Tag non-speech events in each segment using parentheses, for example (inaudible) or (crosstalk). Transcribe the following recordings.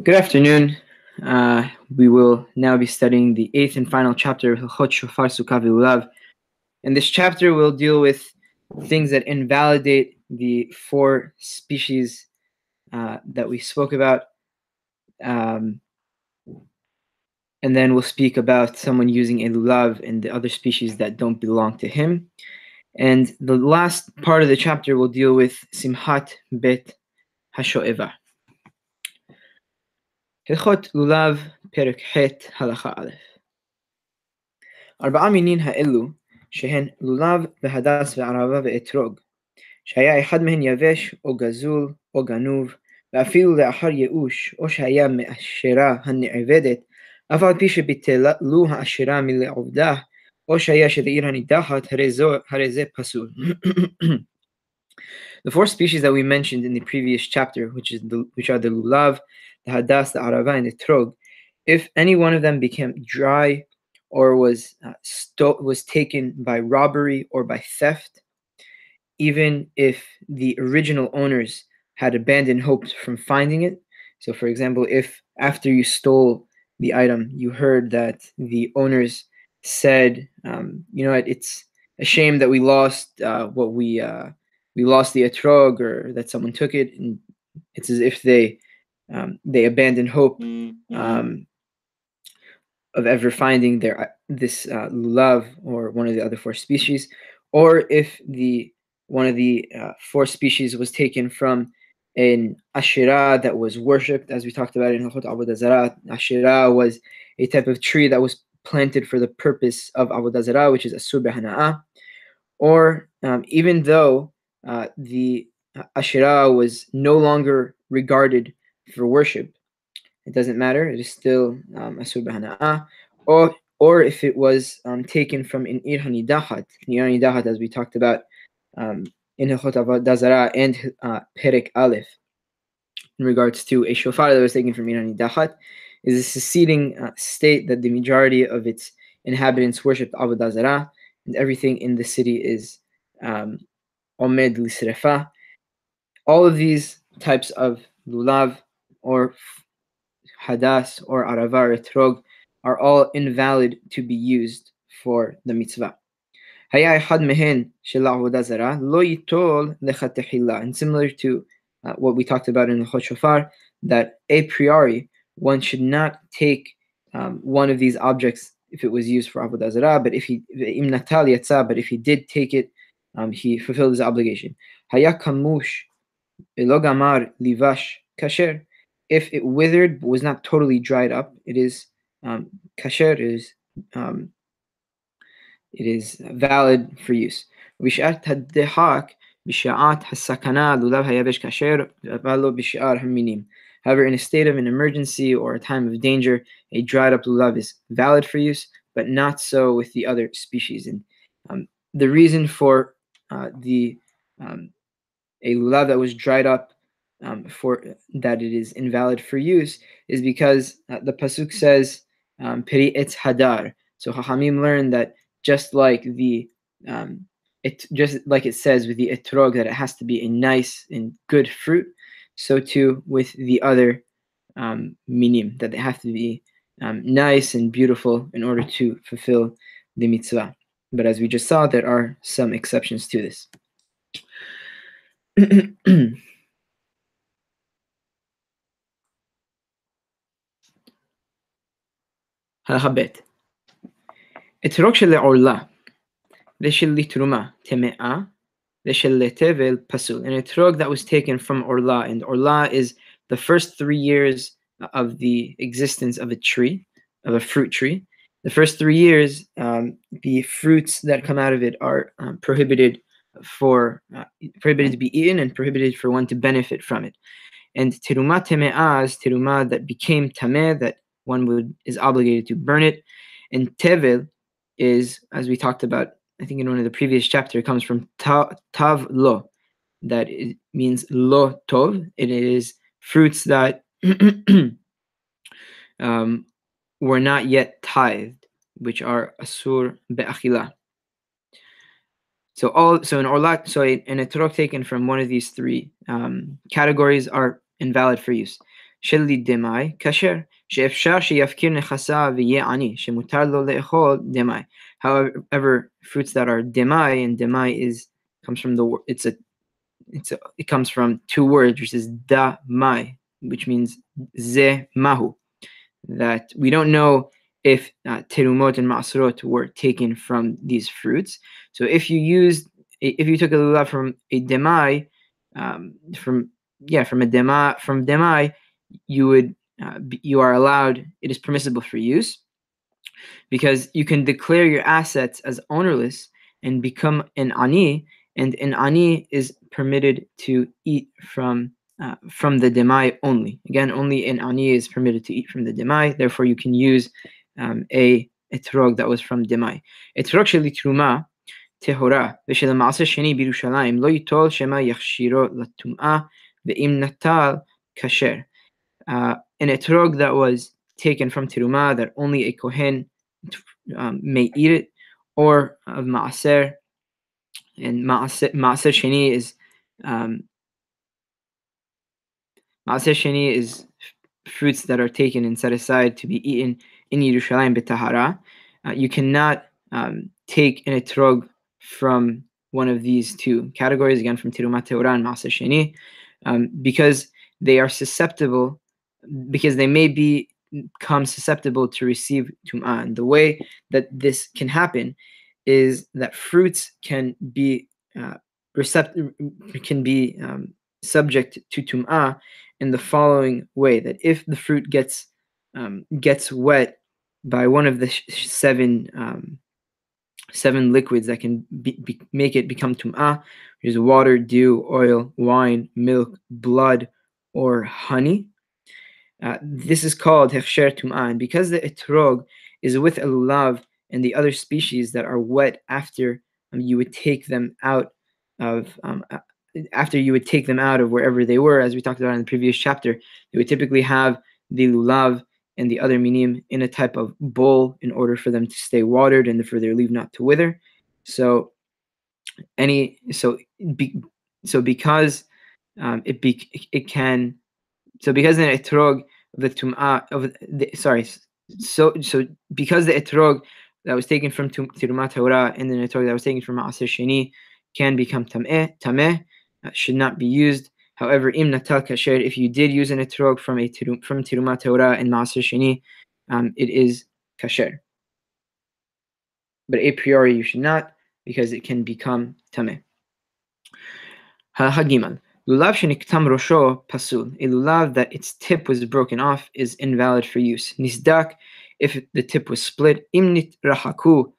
Good afternoon. Uh, we will now be studying the eighth and final chapter of Hilchot Shofar V'Lulav. In this chapter, we'll deal with things that invalidate the four species uh, that we spoke about. Um, and then we'll speak about someone using a lulav and the other species that don't belong to him. And the last part of the chapter will deal with Simhat Bet Hasho'eva. הלכות לולב, פרק ח', הלכה א'. ארבעה מינים האלו, שהן לולב והדס וערבה ואתרוג, שהיה אחד מהן יבש או גזול או גנוב, ואפילו לאחר ייאוש, או שהיה מאשרה הנעבדת, אף על פי שביטלו האשרה מלעובדה, או שהיה של עיר הנידחת, הרי זה פסול. The four species that we mentioned in the previous chapter, which is the, which are the lulav, the hadas, the arava, and the trog, if any one of them became dry or was uh, sto- was taken by robbery or by theft, even if the original owners had abandoned hopes from finding it. So, for example, if after you stole the item, you heard that the owners said, um, "You know? It's a shame that we lost uh, what we uh, we lost the etrog, or that someone took it." And it's as if they um, they abandon hope Mm-hmm. um, of ever finding their uh, this uh, lulav or one of the other four species, or if the one of the uh, four species was taken from an ashira that was worshipped, as we talked about in Hilchot Avodah Zarah. Ashira was a type of tree that was planted for the purpose of Avodah Zarah, which is asur behana'ah. Or um, even though uh, the ashira was no longer regarded for worship, it doesn't matter. It is still um, asur behana'ah. Or or if it was um, taken from an ir hanidahat, ir hanidahat, as we talked about um, in Hilchot Avodah Zarah and uh, Perek Aleph, in regards to a shofar that was taken from ir hanidahat, is a seceding uh, state that the majority of its inhabitants worship Avodah Zarah, and everything in the city is um, omed lisrefa. All of these types of lulav or hadas or arava etrog are all invalid to be used for the mitzvah. And similar to uh, what we talked about in the Chot that a priori one should not take um, one of these objects if it was used for avodah zarah, but if he im natal but if he did take it, um, he fulfilled his obligation. Hayakamush elog amar livash kasher If it withered but was not totally dried up, it is um, kasher is um, it is valid for use. בשעת הדחק, בשעת הסכנה, לולב היבש כשר, אבל לא בשאר המינים. However, in a state of an emergency or a time of danger, a dried up lulav is valid for use, but not so with the other species. And um, the reason for uh, the um, a lulav that was dried up um, for that it is invalid for use is because uh, the pasuk says um, peri etz hadar. So Hachamim learned that just like the um, it just like it says with the etrog that it has to be a nice and good fruit so too with the other um, minim, that they have to be um, nice and beautiful in order to fulfill the mitzvah. But as we just saw, there are some exceptions to this. (clears throat) הלכה ב' אתרוג שלעורלה ושל לתרומה טמאה ושל לתבל פסול. An etrog that was taken from orla, and orla is the first three years of the existence of a tree, of a fruit tree. The first three years, um, the fruits that come out of it are um, prohibited for uh, prohibited to be eaten and prohibited for one to benefit from it. And teruma teme'ah is teruma that became tameh, that one would is obligated to burn it. And tevel is, as we talked about, I think in one of the previous chapter, it comes from ta, tav lo, that it means lo tov. And it is fruits that (clears throat) um, were not yet tithed, which are asur be'achila. So all so in orlat, so an etrog taken from one of these three um, categories are invalid for use. של דמאי כשר, שאפשר שיפקיר נכסיו ויהיה עני, שמותר לו לאכול דמאי. However, fruits that are demai, and demai is comes from the word it's a it's a, it comes from two words, which is da mai, which means ze mahu. That we don't know if uh, terumot and masrot were taken from these fruits. So if you used if you took a lulav from a demai, um, from yeah from a demai from demai, you would uh, you are allowed it is permissible for use because you can declare your assets as ownerless and become an ani and an ani is permitted to eat from uh, from the demai only. Again only an ani is permitted to eat from the demai. Therefore you can use um, a etrog that was from demai. Etrog sheli truma tehora v'shel sheni birushalayim lo yitol shema yachshiro latum'a ve'im natal kasher uh, an etrog that was taken from teruma that only a kohen um, may eat it, or of maaser. And maaser, sheni is um, maaser sheni is fruits that are taken and set aside to be eaten in Yerushalayim b'tahara. Uh, you cannot um, take an etrog from one of these two categories, again from Teruma Tehora and maaser Sheni, um, because they are susceptible because they may be become susceptible to receive tum'ah. And the way that this can happen is that fruits can be uh, receptive, can be um, subject to tum'ah in the following way: that if the fruit gets um, gets wet by one of the seven um, seven liquids that can be, be, make it become tum'ah, which is water, dew, oil, wine, milk, blood, or honey. Uh, this is called hechsher tum'ah, and because the etrog is with a lulav and the other species that are wet after um, you would take them out of um, after you would take them out of wherever they were, as we talked about in the previous chapter, they would typically have the lulav and the other minim in a type of bowl in order for them to stay watered and for their leaf not to wither. So any so be, so because um, it be it can so because the etrog of the tum'ah of the sorry so so because the etrog that was taken from Tirumat Torah and the etrog that was taken from Maaser Sheni can become tameh tameh uh, should not be used. However, im natal kasher if you did use an etrog from a from Tirumat Torah and Maaser Sheni, um, it is kasher. But a priori you should not because it can become tameh. Hagimal. Lulav sheniktam rosho pasul. A lulav that its tip was broken off is invalid for use. Nisdak, if the tip was split. Imnit rahaku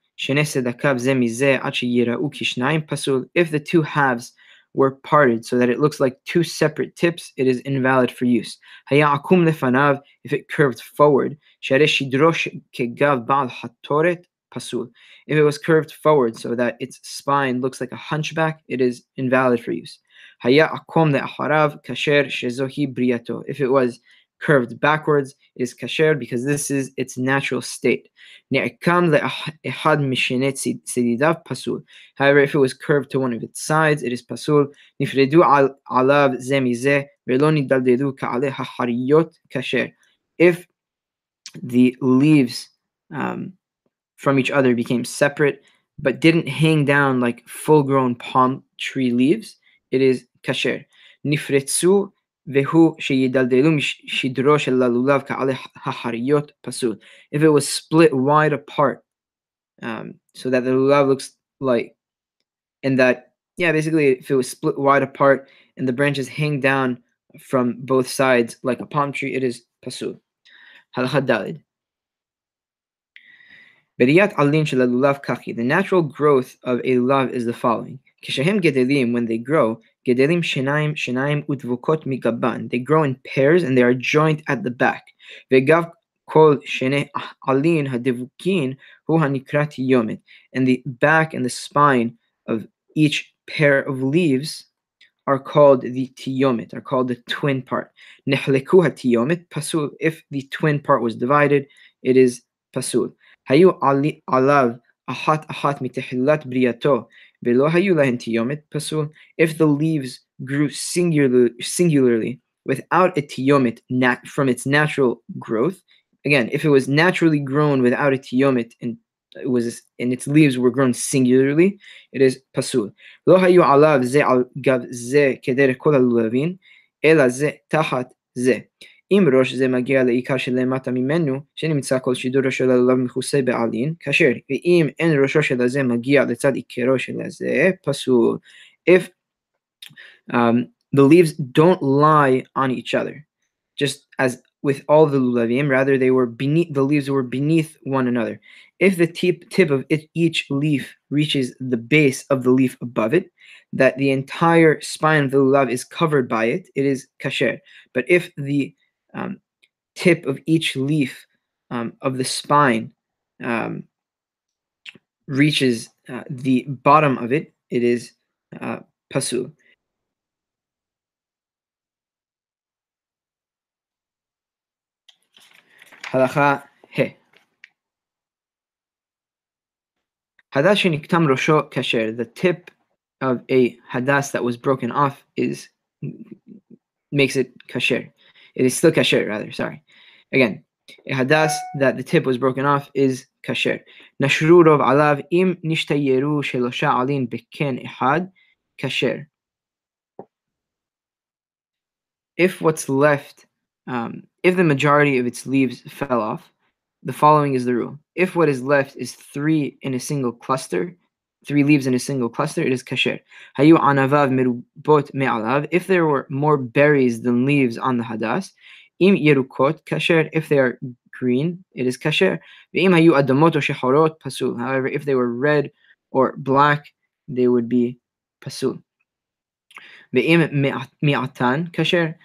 pasul. If the two halves were parted so that it looks like two separate tips, it is invalid for use. Haya akum lefanav, if it curved forward. Shareshidrosh kegav bal hatoret pasul. If it was curved forward so that its spine looks like a hunchback, it is invalid for use. Haya akom le'acharav kasher shezohi. If it was curved backwards, it is kasher because this is its natural state. Ne'ekam le'ehad mishenet sedidav pasul. However, if it was curved to one of its sides, it is pasul. Nifredu alav zemize velo nidaldedu ka'ale hahariyot kasher. If the leaves um, from each other became separate, but didn't hang down like full-grown palm tree leaves, it is kasher. Nifretsu vehu sheyidaldelu shidro shel lalulav ka'ale hahariyot pasul. If it was split wide apart, um, so that the lulav looks like, and that yeah, basically, if it was split wide apart and the branches hang down from both sides like a palm tree, it is pasul. Halakha dalid. The natural growth of a lulav is the following. When they grow, gedelim shenaim shenaim utvukot migaban. They grow in pairs and they are joined at the back. Vegav kol shene alin hadivukin hu hanikrat yomet. And the back and the spine of each pair of leaves are called the tiyomet, are called the twin part. Nehleku tiyomet pasul. If the twin part was divided, it is pasul. Hayu alav ahat ahat mitehillat briyato. If the leaves grew singular, singularly without a tiyomit nat- from its natural growth. Again, if it was naturally grown without a tiyomit and it was and its leaves were grown singularly, it is pasul. לא היו עליו זה על גב זה כדרך כל הלולבים, אלא זה תחת זה. אם ראש זה מגיע לעיקר שלמטה ממנו, שנמצא כל שידורו של הלולב מכוסה בעלין, כאשר ואם אין ראשו של הזה מגיע לצד עיקרו של הזה, פסול. If um, the leaves don't lie on each other, just as with all the lulavim, rather they were beneath the leaves were beneath one another. If the tip tip of it, each leaf reaches the base of the leaf above it, that the entire spine of the lulav is covered by it, it is kasher. But if the um, tip of each leaf um, of the spine um, reaches uh, the bottom of it, it is uh, pasul. Halacha he. Hadash niktam rosho kasher. The tip of a hadas that was broken off is makes it kasher. It is still kasher, rather. Sorry. Again, a hadas that the tip was broken off is kasher. Nashrurov alav im nishtayeru shelosha alin beken ehad kasher. If what's left, um, if the majority of its leaves fell off, the following is the rule. If what is left is three in a single cluster, three leaves in a single cluster, it is kasher. Hayu anavav merubot me'alav. If there were more berries than leaves on the hadas, im yerukot kasher. If they are green, it is kasher. Ve'im hayu adamot o shehorot pasul. However, if they were red or black, they would be pasul. Ve'im mi'atan kasher.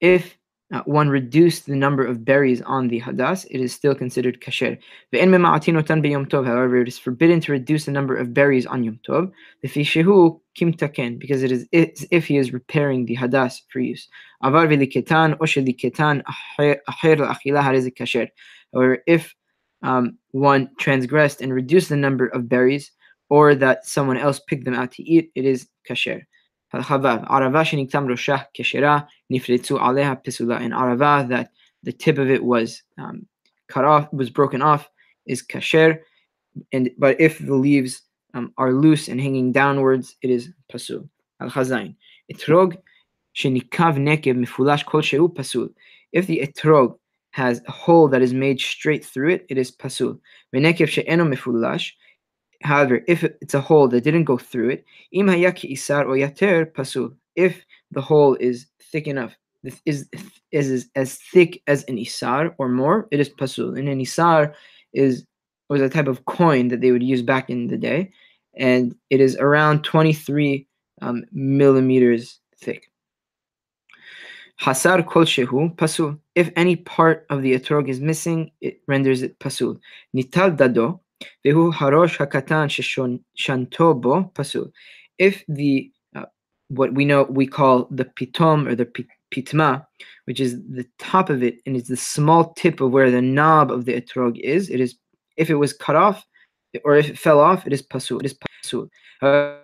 If uh, one reduced the number of berries on the hadas, it is still considered kasher. However, it is forbidden to reduce the number of berries on Yom Tov, because it is if he is repairing the hadas for use. However, if um, one transgressed and reduced the number of berries, or that someone else picked them out to eat, it is kasher. Arava sheniktam roshah keshera nifritzu aleha pisula. And arava that the tip of it was um, cut off, was broken off, is kasher. And but if the leaves um, are loose and hanging downwards, it is pasul. Al chazain etrog shenikav nekev mifulash kol sheu pasul. If the etrog has a hole that is made straight through it, it is pasul. Menekev she'enu mifulash However, if it's a hole that didn't go through it, im isar or yater pasul. If the hole is thick enough, is, is, is as thick as an isar or more, it is pasul. And an isar is was a type of coin that they would use back in the day, and it is around 23 um, millimeters thick. Hasar kol shehu pasul. If any part of the etrog is missing, it renders it pasul. Nital dado Vehu harosh hakatan shantobo pasul. If the uh, what we know we call the pitom or the pitma, which is the top of it and it's the small tip of where the knob of the etrog is, it is if it was cut off or if it fell off, it is pasul. It is pasul. Uh,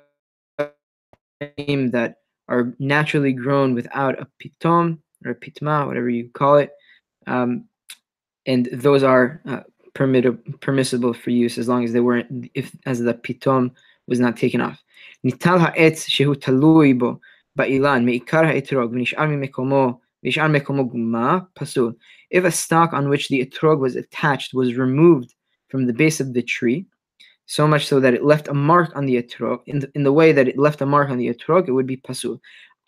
that are naturally grown without a pitom or a pitma, whatever you call it, um, and those are uh, permitted, permissible for use as long as they weren't, if as the pitom was not taken off. ניטל העץ שהוא תלוי בו באילן מעיקר האתרוג ונשאר ממקומו ונשאר מקומו גומה, פסול. If a stalk on which the etrog was attached was removed from the base of the tree, so much so that it left a mark on the etrog, in the, in the way that it left a mark on the etrog, it would be pasul.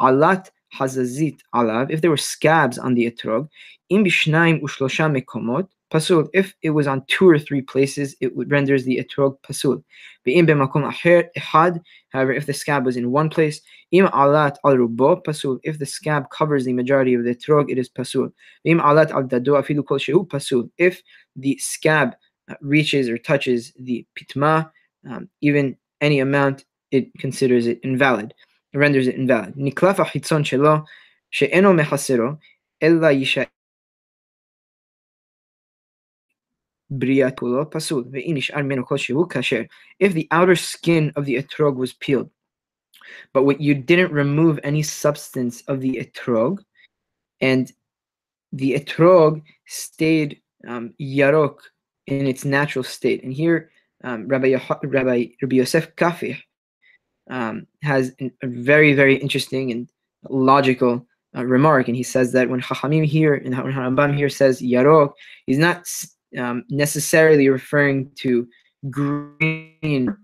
Alat hazazit alav, if there were scabs on the etrog, im bishnaim ushlosha mekomot, pasul. If it was on two or three places, it would renders the etrog pasul. However, if the scab was in one place, im alat al rubo pasul. If the scab covers the majority of the etrog, it is pasul. Im alat al dado afilu kol shehu pasul. If the scab uh, reaches or touches the pitma, um, even any amount, it considers it invalid. It renders it invalid. Niklaf hitzon shelo she'eno mehasero ella yisha pasul kasher. If the outer skin of the etrog was peeled, but what you didn't remove any substance of the etrog, and the etrog stayed um, yarok in its natural state. And here, um, Rabbi, Rabbi, Rabbi Yosef Kafih um, has a very, very interesting and logical uh, remark. And he says that when Chachamim here, and when Harambam here says yarok, he's not um, necessarily referring to green.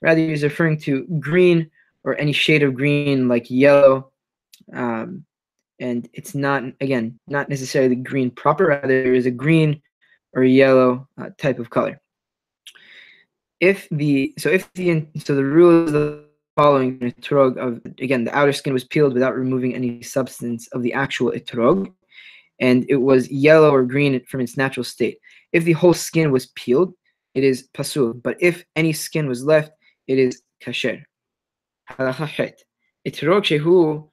Rather, he's referring to green or any shade of green like yellow. Um, and it's not, again, not necessarily green proper. Rather, there is a green or yellow uh, type of color. If the so if the so the rule is the following etrog of again the outer skin was peeled without removing any substance of the actual etrog, and it was yellow or green from its natural state. If the whole skin was peeled, it is pasul. But if any skin was left, it is kasher. Shehu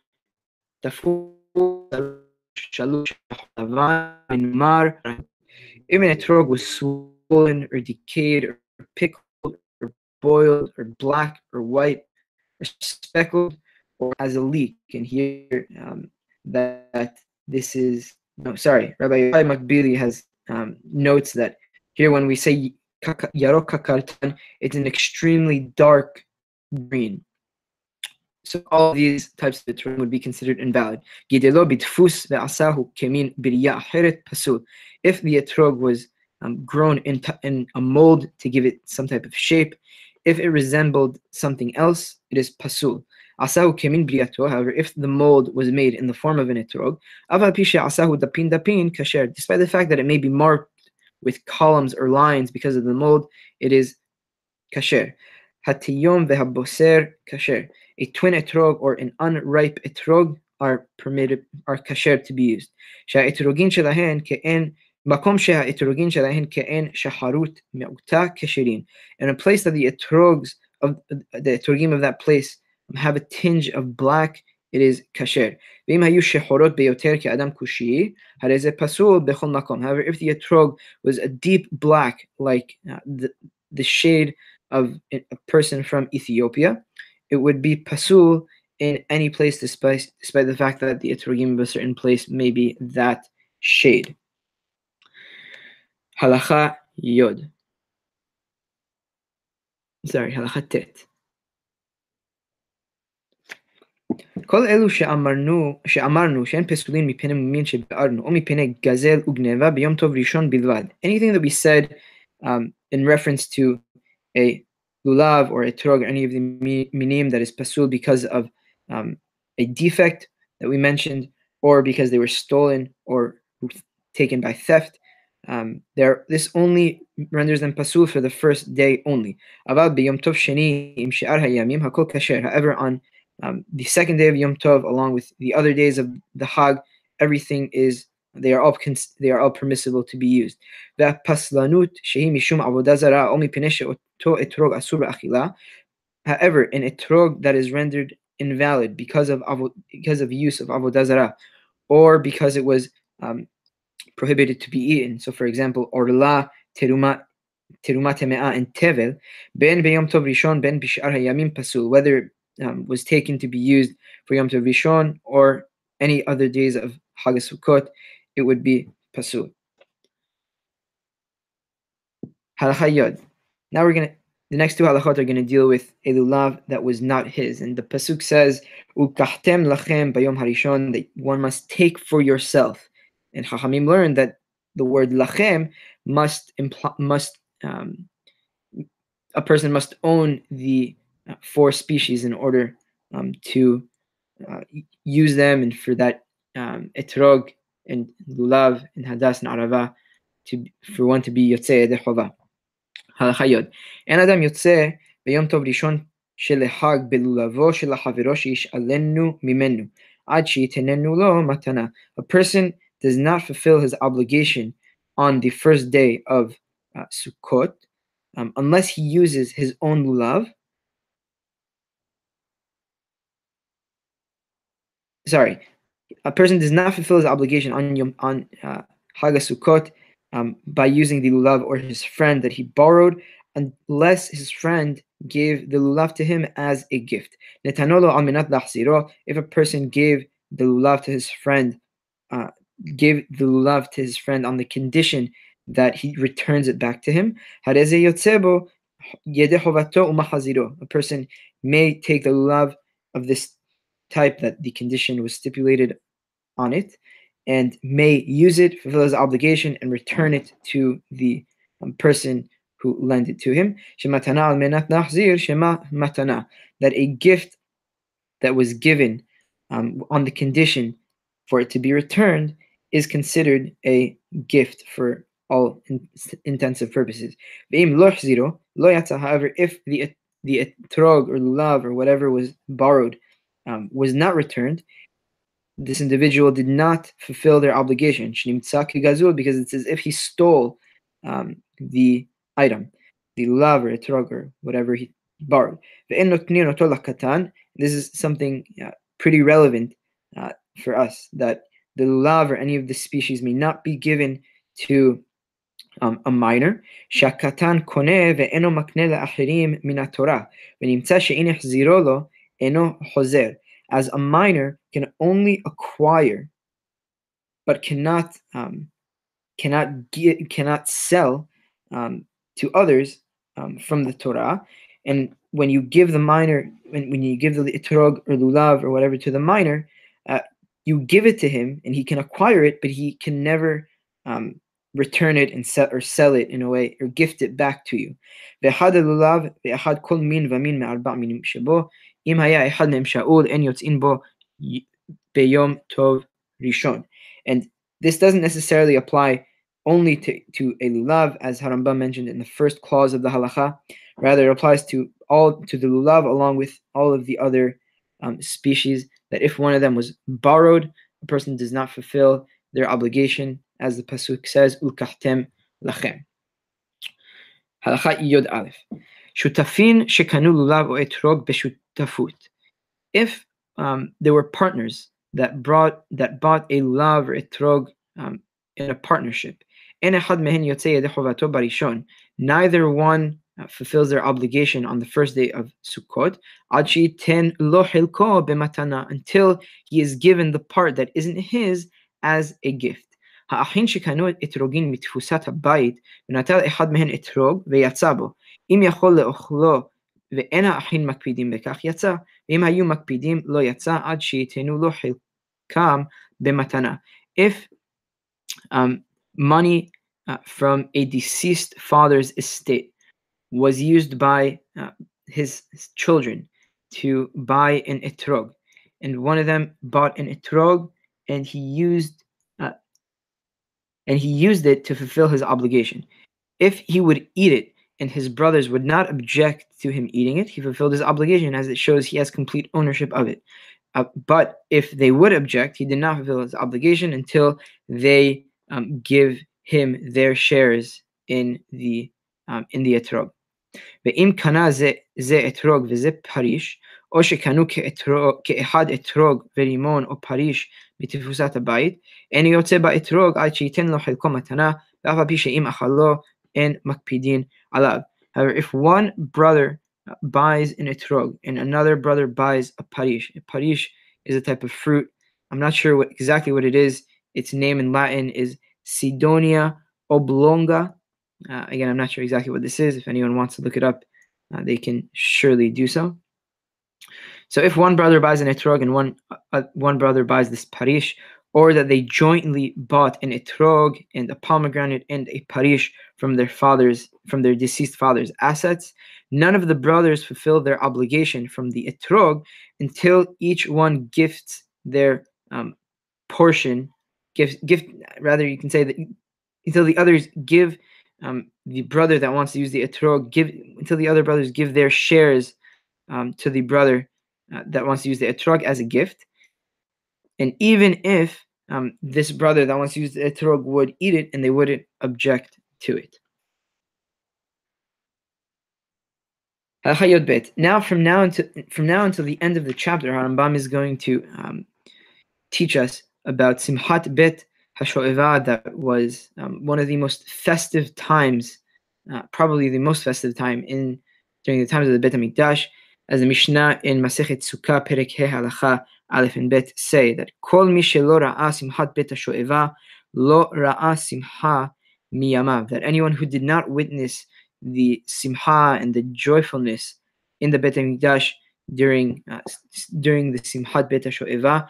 if an etrog was swollen or decayed or pickled or boiled or black or white or speckled or has a leak, and here um, that this is no sorry, Rabbi Makbili has um, notes that here when we say yarok kakartan, it's an extremely dark green. So all these types of term would be considered invalid. If the etrog was um, grown in, in a mold to give it some type of shape, if it resembled something else, it is pasul Asahu kemin briato, however, if the mold was made in the form of an etrog, asahu dapin dapin kasher, despite the fact that it may be marked with columns or lines because of the mold, it is kasher. Hatiyom vehaboser kasher a twin etrog or an unripe etrog are permitted are kasher to be used. שהאתרוגין שלהן כאין מקום שהאתרוגין שלהן כאין שחרות מעוטה כשרים. In a place that the etrogs of the etrogim of that place have a tinge of black, it is kasher. ואם היו שחורות ביותר כאדם כושי, הרי זה פסול בכל מקום. However, if the etrog was a deep black, like uh, the, the shade of a person from Ethiopia, it would be pasul in any place despite, despite the fact that the etrogim of a certain place may be that shade. Halacha yod. Sorry, halacha tet. כל אלו שאמרנו, שאמרנו שאין פסולים מפני מין שביארנו או מפני גזל וגנבה ביום טוב ראשון בלבד. Anything that we said um, in reference to a lulav or etrog or any of the minim that is pasul because of um, a defect that we mentioned or because they were stolen or taken by theft. Um, there, this only renders them pasul for the first day only. However, on um, the second day of Yom Tov, along with the other days of the Hag, everything is they are all they are all permissible to be used. However, an etrog that is rendered invalid because of because of use of avodah zarah, or because it was um, prohibited to be eaten. So, for example, orla teruma teruma temea and tevel ben beyom tov rishon ben bishar hayamim pasul whether um, was taken to be used for Yom Tov Rishon or any other days of Hag Sukkot, it would be pasul. Halacha Now we're gonna the next two halachot are gonna deal with a lulav that was not his, and the pasuk says ukahtem lachem bayom harishon that one must take for yourself. And Chachamim learned that the word lachem must imply must um, a person must own the uh, four species in order um, to uh, use them and for that um, etrog and lulav and hadas and arava to for one to be yotzei yedei chova. הלכה י' אין אדם יוצא ביום טוב ראשון של החג בלולבו של החברו שישאלנו ממנו עד שיתננו לו מתנה. A person does not fulfill his obligation on the first day of uh, Sukkot um, unless he uses his own lulav sorry, a person does not fulfill his obligation on Yom, on uh, Sukkot um, by using the lulav or his friend that he borrowed, unless his friend gave the lulav to him as a gift. If a person gave the lulav to his friend uh, gave the love to his friend on the condition that he returns it back to him. A person may take the love of this type that the condition was stipulated on it and may use it, fulfill his obligation, and return it to the um, person who lent it to him. That a gift that was given um, on the condition for it to be returned is considered a gift for all in, intensive purposes. However, if the the etrog or love or whatever was borrowed um, was not returned, this individual did not fulfill their obligation, because it says if he stole um, the item, the laver, troger, whatever he borrowed. This is something uh, pretty relevant uh, for us that the laver, any of the species may not be given to um, a minor. Shakatan kone ve'eno makne la'achirim min V'nimtza she'in ihziro Eno Hozer, as a minor can only acquire but cannot um, cannot get, cannot sell um, to others um, from the Torah. And when you give the minor, when, when you give the itrog or lulav or whatever to the minor, uh, you give it to him and he can acquire it, but he can never um, return it and sell or sell it in a way or gift it back to you. And this doesn't necessarily apply only to, to a lulav, as Harambam mentioned in the first clause of the halacha. Rather, it applies to all to the lulav along with all of the other um, species. That if one of them was borrowed, a person does not fulfill their obligation, as the pasuk says, "Ulkahtem lachem." Halacha yod aleph. Shutafin shekanu lulav o etrog beshutafut. If um, there were partners that brought that bought a lulav or etrog um, in a partnership, neither one uh, fulfills their obligation on the first day of Sukkot until he is given the part that isn't his as a gift. האחים שקנו אתרוגין מתפוסת הבית ונטל אחד מהן אתרוג ויצא בו. אם יכול לאוכלו ואין האחים מקפידים בכך יצא, ואם היו מקפידים לא יצא עד שייתנו לו חלקם במתנה. If um, money uh, from a deceased father's estate was used by uh, his, his, children to buy an etrog. And one of them bought an etrog and he used uh, and he used it to fulfill his obligation. If he would eat it and his brothers would not object to him eating it, he fulfilled his obligation as it shows he has complete ownership of it. Uh, but if they would object, he did not fulfill his obligation until they um, give him their shares in the um, in the etrog. ואם קנה זה, זה אתרוג וזה פריש, או שקנו כאתרוג, כאחד אתרוג ורימון או פריש בתפוסת הבית, אין יוצא באתרוג עד שייתן לו חלקו מתנה, ואף על פי שאם אכלו אין מקפידין allowed. However, if one brother buys an etrog and another brother buys a parish, a parish is a type of fruit. I'm not sure what exactly what it is. Its name in Latin is Cydonia oblonga. Uh, again, I'm not sure exactly what this is. If anyone wants to look it up, uh, they can surely do so. So if one brother buys an etrog and one uh, one brother buys this parish, or that they jointly bought an etrog and a pomegranate and a parish from their fathers from their deceased father's assets, none of the brothers fulfill their obligation from the etrog until each one gifts their um, portion gift gift rather you can say that until the others give um, the brother that wants to use the etrog give until the other brothers give their shares um, to the brother uh, that wants to use the etrog as a gift and even if um, this brother that wants to use the etrog would eat it and they wouldn't object to it now from now until from now until the end of the chapter Harambam is going to um, teach us about Simhat Bet HaShoeva that was um, one of the most festive times, uh, probably the most festive time in during the times of the Bet HaMikdash. As the Mishnah in Masechet Sukkah Perek He Halacha Aleph and Bet say that Kol mi shelo ra'a simchat bet sho'eva lo ra'a simcha miyamav that anyone who did not witness the simha and the joyfulness in the Bet Hamikdash during uh, during the simchat bet sho'eva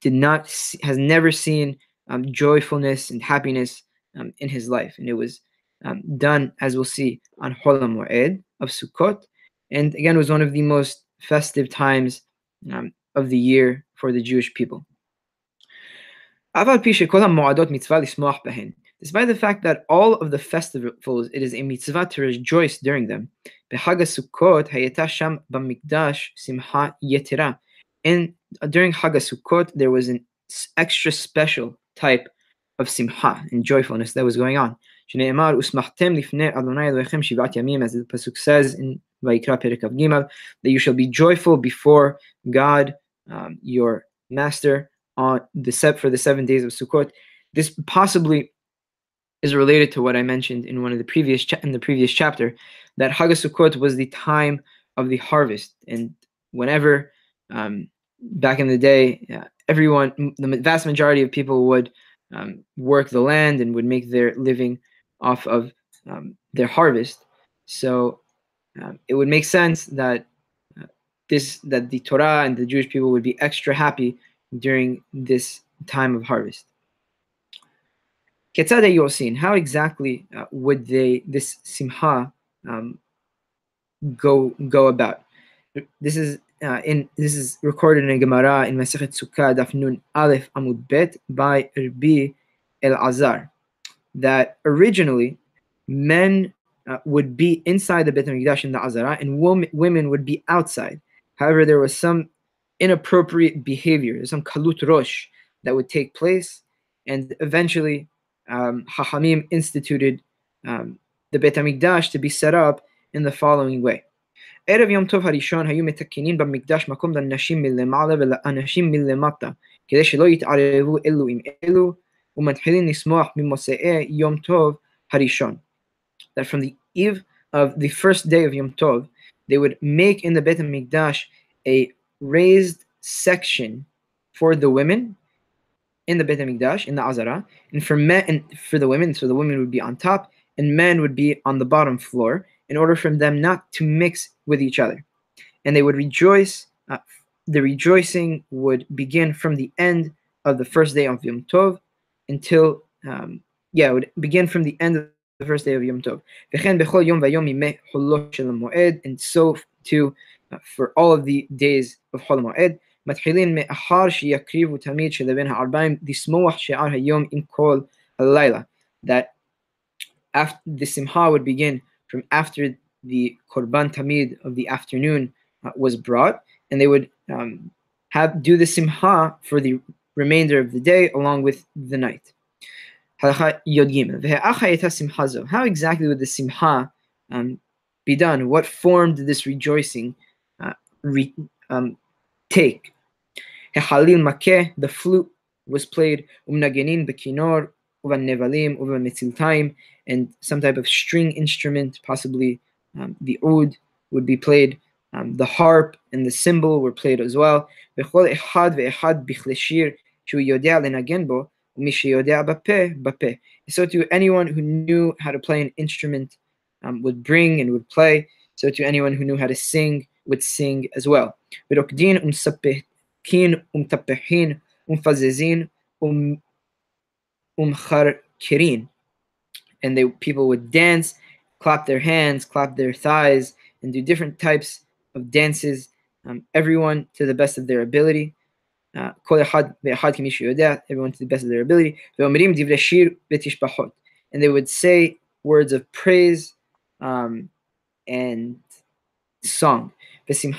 did not has never seen um, joyfulness and happiness um, in his life, and it was um, done as we'll see on Hol Moed of Sukkot, and again was one of the most festive times um, of the year for the Jewish people. Despite the fact that all of the festivals, it is a mitzvah to rejoice during them. And during Chag Sukkot, there was an extra special type of simcha and joyfulness that was going on. As the Pasuk says in Vayikra that you shall be joyful before God, um, your master, on the set for the seven days of Sukkot. This possibly is related to what I mentioned in one of the previous cha- in the previous chapter, that Chag Sukkot was the time of the harvest, and whenever um, back in the day, uh, everyone, the vast majority of people would um, work the land and would make their living off of um, their harvest. So um, it would make sense that uh, this that the Torah and the Jewish people would be extra happy during this time of harvest. How exactly uh, would they this simha um, go go about? This is uh, in this is recorded in a Gemara in Masechet Sukkah Daf Nun Aleph Amud Bet by Rabbi Elazar that originally men uh, would be inside the Beit Hamikdash in the Azara and women would be outside. However, there was some inappropriate behavior, some kalut rosh that would take place, and eventually um, Hachamim instituted um, the Beit Hamikdash to be set up in the following way. ערב יום טוב הראשון היו מתקנים במקדש מקום לנשים מלמעלה ולאנשים מלמטה, כדי שלא יתערבו אלו עם אלו, ומתחילים לשמוח ממוצאי יום טוב הראשון. That from the eve of the first day of Yom Tov, they would make in the Beit HaMikdash a raised section for the women in the Beit HaMikdash, in the Azara, and for men and for the women, so the women would be on top and men would be on the bottom floor, in order for them not to mix with each other. And they would rejoice. Uh, the rejoicing would begin from the end of the first day of Yom Tov until, um, yeah, it would begin from the end of the first day of Yom Tov. And so too uh, for all of the days of Chol Moed. מתחילים מאחר שיקריבו תמיד שלבין הערביים לשמוח שער היום עם כל הלילה. That after the simha would begin from after the korban tamid of the afternoon uh, was brought, and they would um, have do the simha for the remainder of the day along with the night. How exactly would the simha um, be done? What form did this rejoicing uh, re, um, take? The flute was played, umnagenin bekinor, uvan nevalim, uvan and some type of string instrument, possibly um, the oud would be played. Um, the harp and the cymbal were played as well. So to anyone who knew how to play an instrument um, would bring and would play. So to anyone who knew how to sing would sing as well. And they people would dance clap their hands, clap their thighs, and do different types of dances, um, everyone to the best of their ability. Uh, everyone to the best of their ability. And they would say words of praise um, and song. However,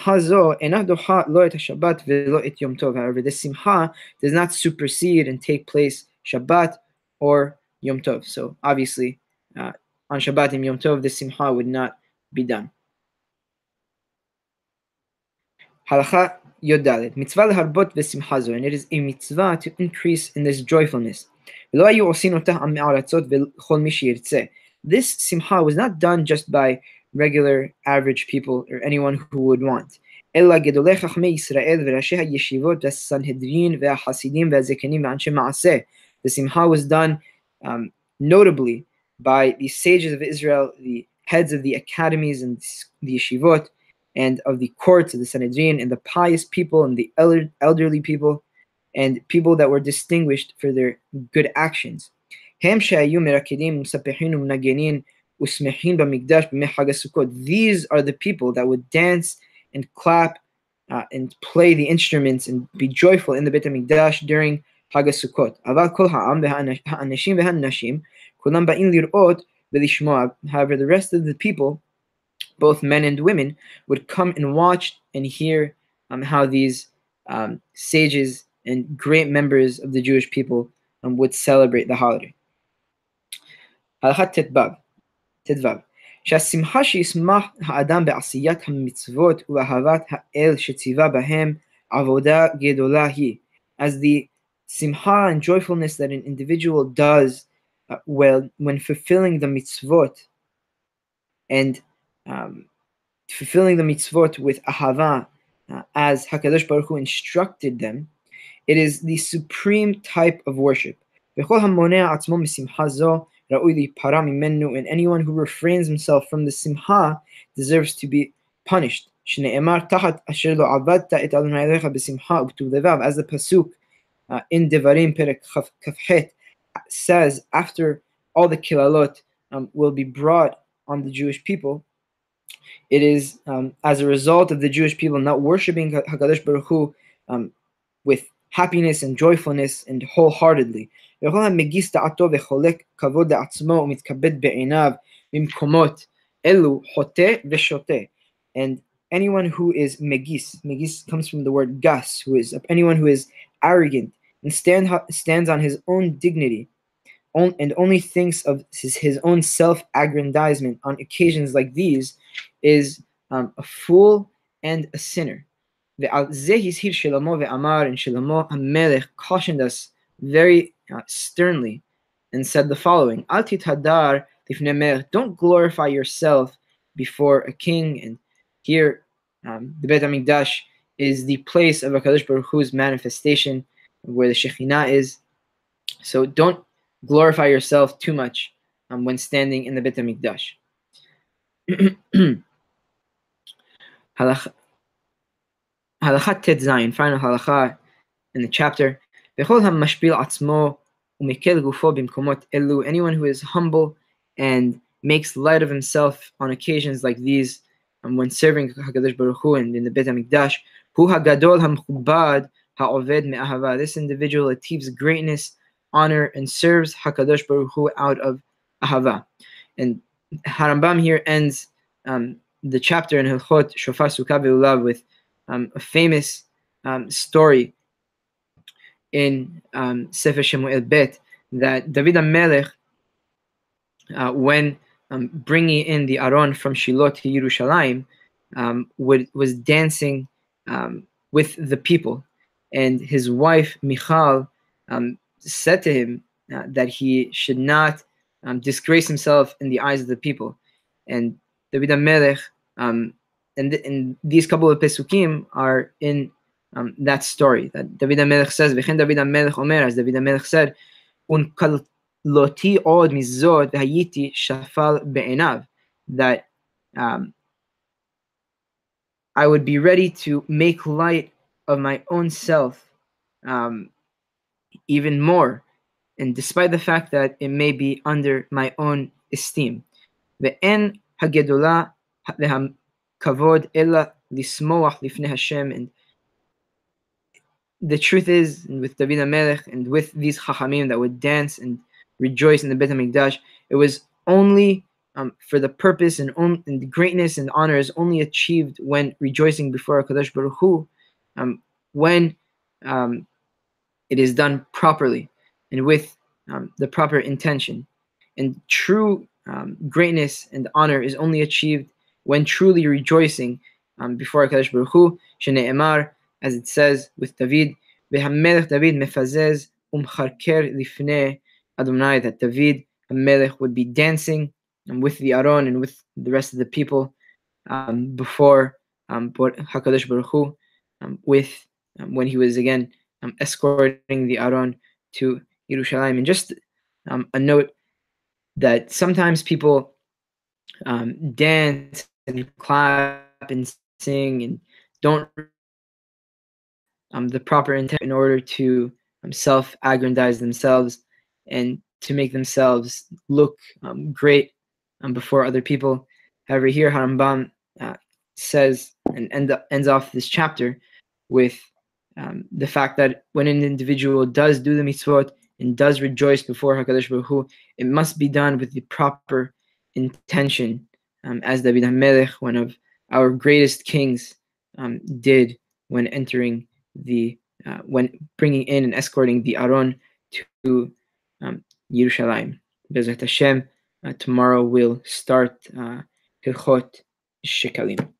the simha does not supersede and take place Shabbat or Yom Tov. So obviously, uh, on Shabbat and Yom Tov, the Simcha would not be done. Halacha Yodalet. Mitzvah leharbot v'simchazo, and it is a mitzvah to increase in this joyfulness. This simcha was not done just by regular average people or anyone who would want. אלא גדולי חכמי ישראל וראשי הישיבות והסנהדרין והחסידים והזקנים ואנשי מעשה. The simha was done um, notably by the sages of Israel, the heads of the academies and the yeshivot, and of the courts of the Sanhedrin, and the pious people and the elder, elderly people, and people that were distinguished for their good actions. הם שהיו מרקדים ומספחים ומנגנים ושמחים במקדש בימי חג הסוכות. These are the people that would dance and clap uh, and play the instruments and be joyful in the Beit HaMikdash during חג הסוכות. אבל כל העם והאנשים והנשים כולם באים לראות ולשמוע. However, the rest of the people, both men and women, would come and watch and hear um, how these um, sages and great members of the Jewish people um, would celebrate the holiday. הלכת ט"ו שהשמחה שישמח האדם בעשיית המצוות ובאהבת האל שציווה בהם עבודה גדולה היא. As the simha and joyfulness that an individual does uh, well when fulfilling the mitzvot and um, fulfilling the mitzvot with ahava uh, as Hakadosh Baruch Hu instructed them, it is the supreme type of worship. And anyone who refrains himself from the simha deserves to be punished. As the pasuk uh, in Devarim Perek Kafhet says, after all the kilalot um, will be brought on the Jewish people, it is um, as a result of the Jewish people not worshiping Hakadosh Baruch Hu um, with happiness and joyfulness and wholeheartedly. And anyone who is megis, megis comes from the word gas, who is anyone who is arrogant and stand, stands on his own dignity and only thinks of his, his own self-aggrandizement on occasions like these is um, a fool and a sinner. ועל זה הזהיר שלמה and שלמה Hamelech cautioned us very uh, sternly and said the following, Al Tit'hadar don't glorify yourself before a king. And here, um, the Beit HaMikdash is the place of HaKadosh Baruch Hu's manifestation, where the Shekhinah is. So don't glorify yourself too much um, when standing in the Beit HaMikdash. (clears throat) Tet Zayin, final halakha in the chapter. Anyone who is humble and makes light of himself on occasions like these, um, when serving Hakadosh Baruch Hu and in the Beit Hamikdash, hu hagadol hamchubad ha'oved me'ahava. This individual achieves greatness, honor, and serves Hakadosh Baruch Hu out of ahava. And Harambam here ends um, the chapter in Hilchot Shofar Sukkah Ve'Lulav with um, a famous um, story in um, Sefer Shemuel Bet that David HaMelech, uh, when um, bringing in the Aron from Shiloh to Yerushalayim, um, would, was dancing um, with the people. And his wife, Michal, said to him uh, that he should not disgrace himself in the eyes of the people. And David HaMelech um, and, th- and these couple of pesukim are in um, that story that David HaMelech says, "V'chen David HaMelech Omer," as David HaMelech said, "Un kaloti od mizot v'hayiti shafal be'enav," that um, I would be ready to make light of my own self um, even more, and despite the fact that it may be under my own esteem. And the truth is, with David HaMelech and with these chachamim that would dance and rejoice in the Beit HaMikdash, it was only um, for the purpose and, on, and greatness and honor is only achieved when rejoicing before Hakadosh Baruch Hu, um, when um, it is done properly and with um, the proper intention. And true um, greatness and honor is only achieved when truly rejoicing um, before HaKadosh Baruch Hu, Emar, as it says with David, David mefazez umcharker lifnei Adonai, that David, Melech, would be dancing um, with the Aron and with the rest of the people um, before um, Hakadosh Baruch Hu, um, with um, when he was again um, escorting the Aron to Yerushalayim. And just um, a note that sometimes people um, dance and clap and sing and don't um, the proper intent in order to um, self-aggrandize themselves and to make themselves look um, great um, before other people. However, here Harambam uh, says and end up, ends off this chapter with um, the fact that when an individual does do the mitzvot and does rejoice before Hakadosh Baruch Hu, it must be done with the proper intention, um, as David HaMelech, one of our greatest kings, um, did when entering the uh, when bringing in and escorting the Aron to um, Yerushalayim. Bezrat Hashem, uh, tomorrow we'll start uh, Shekalim.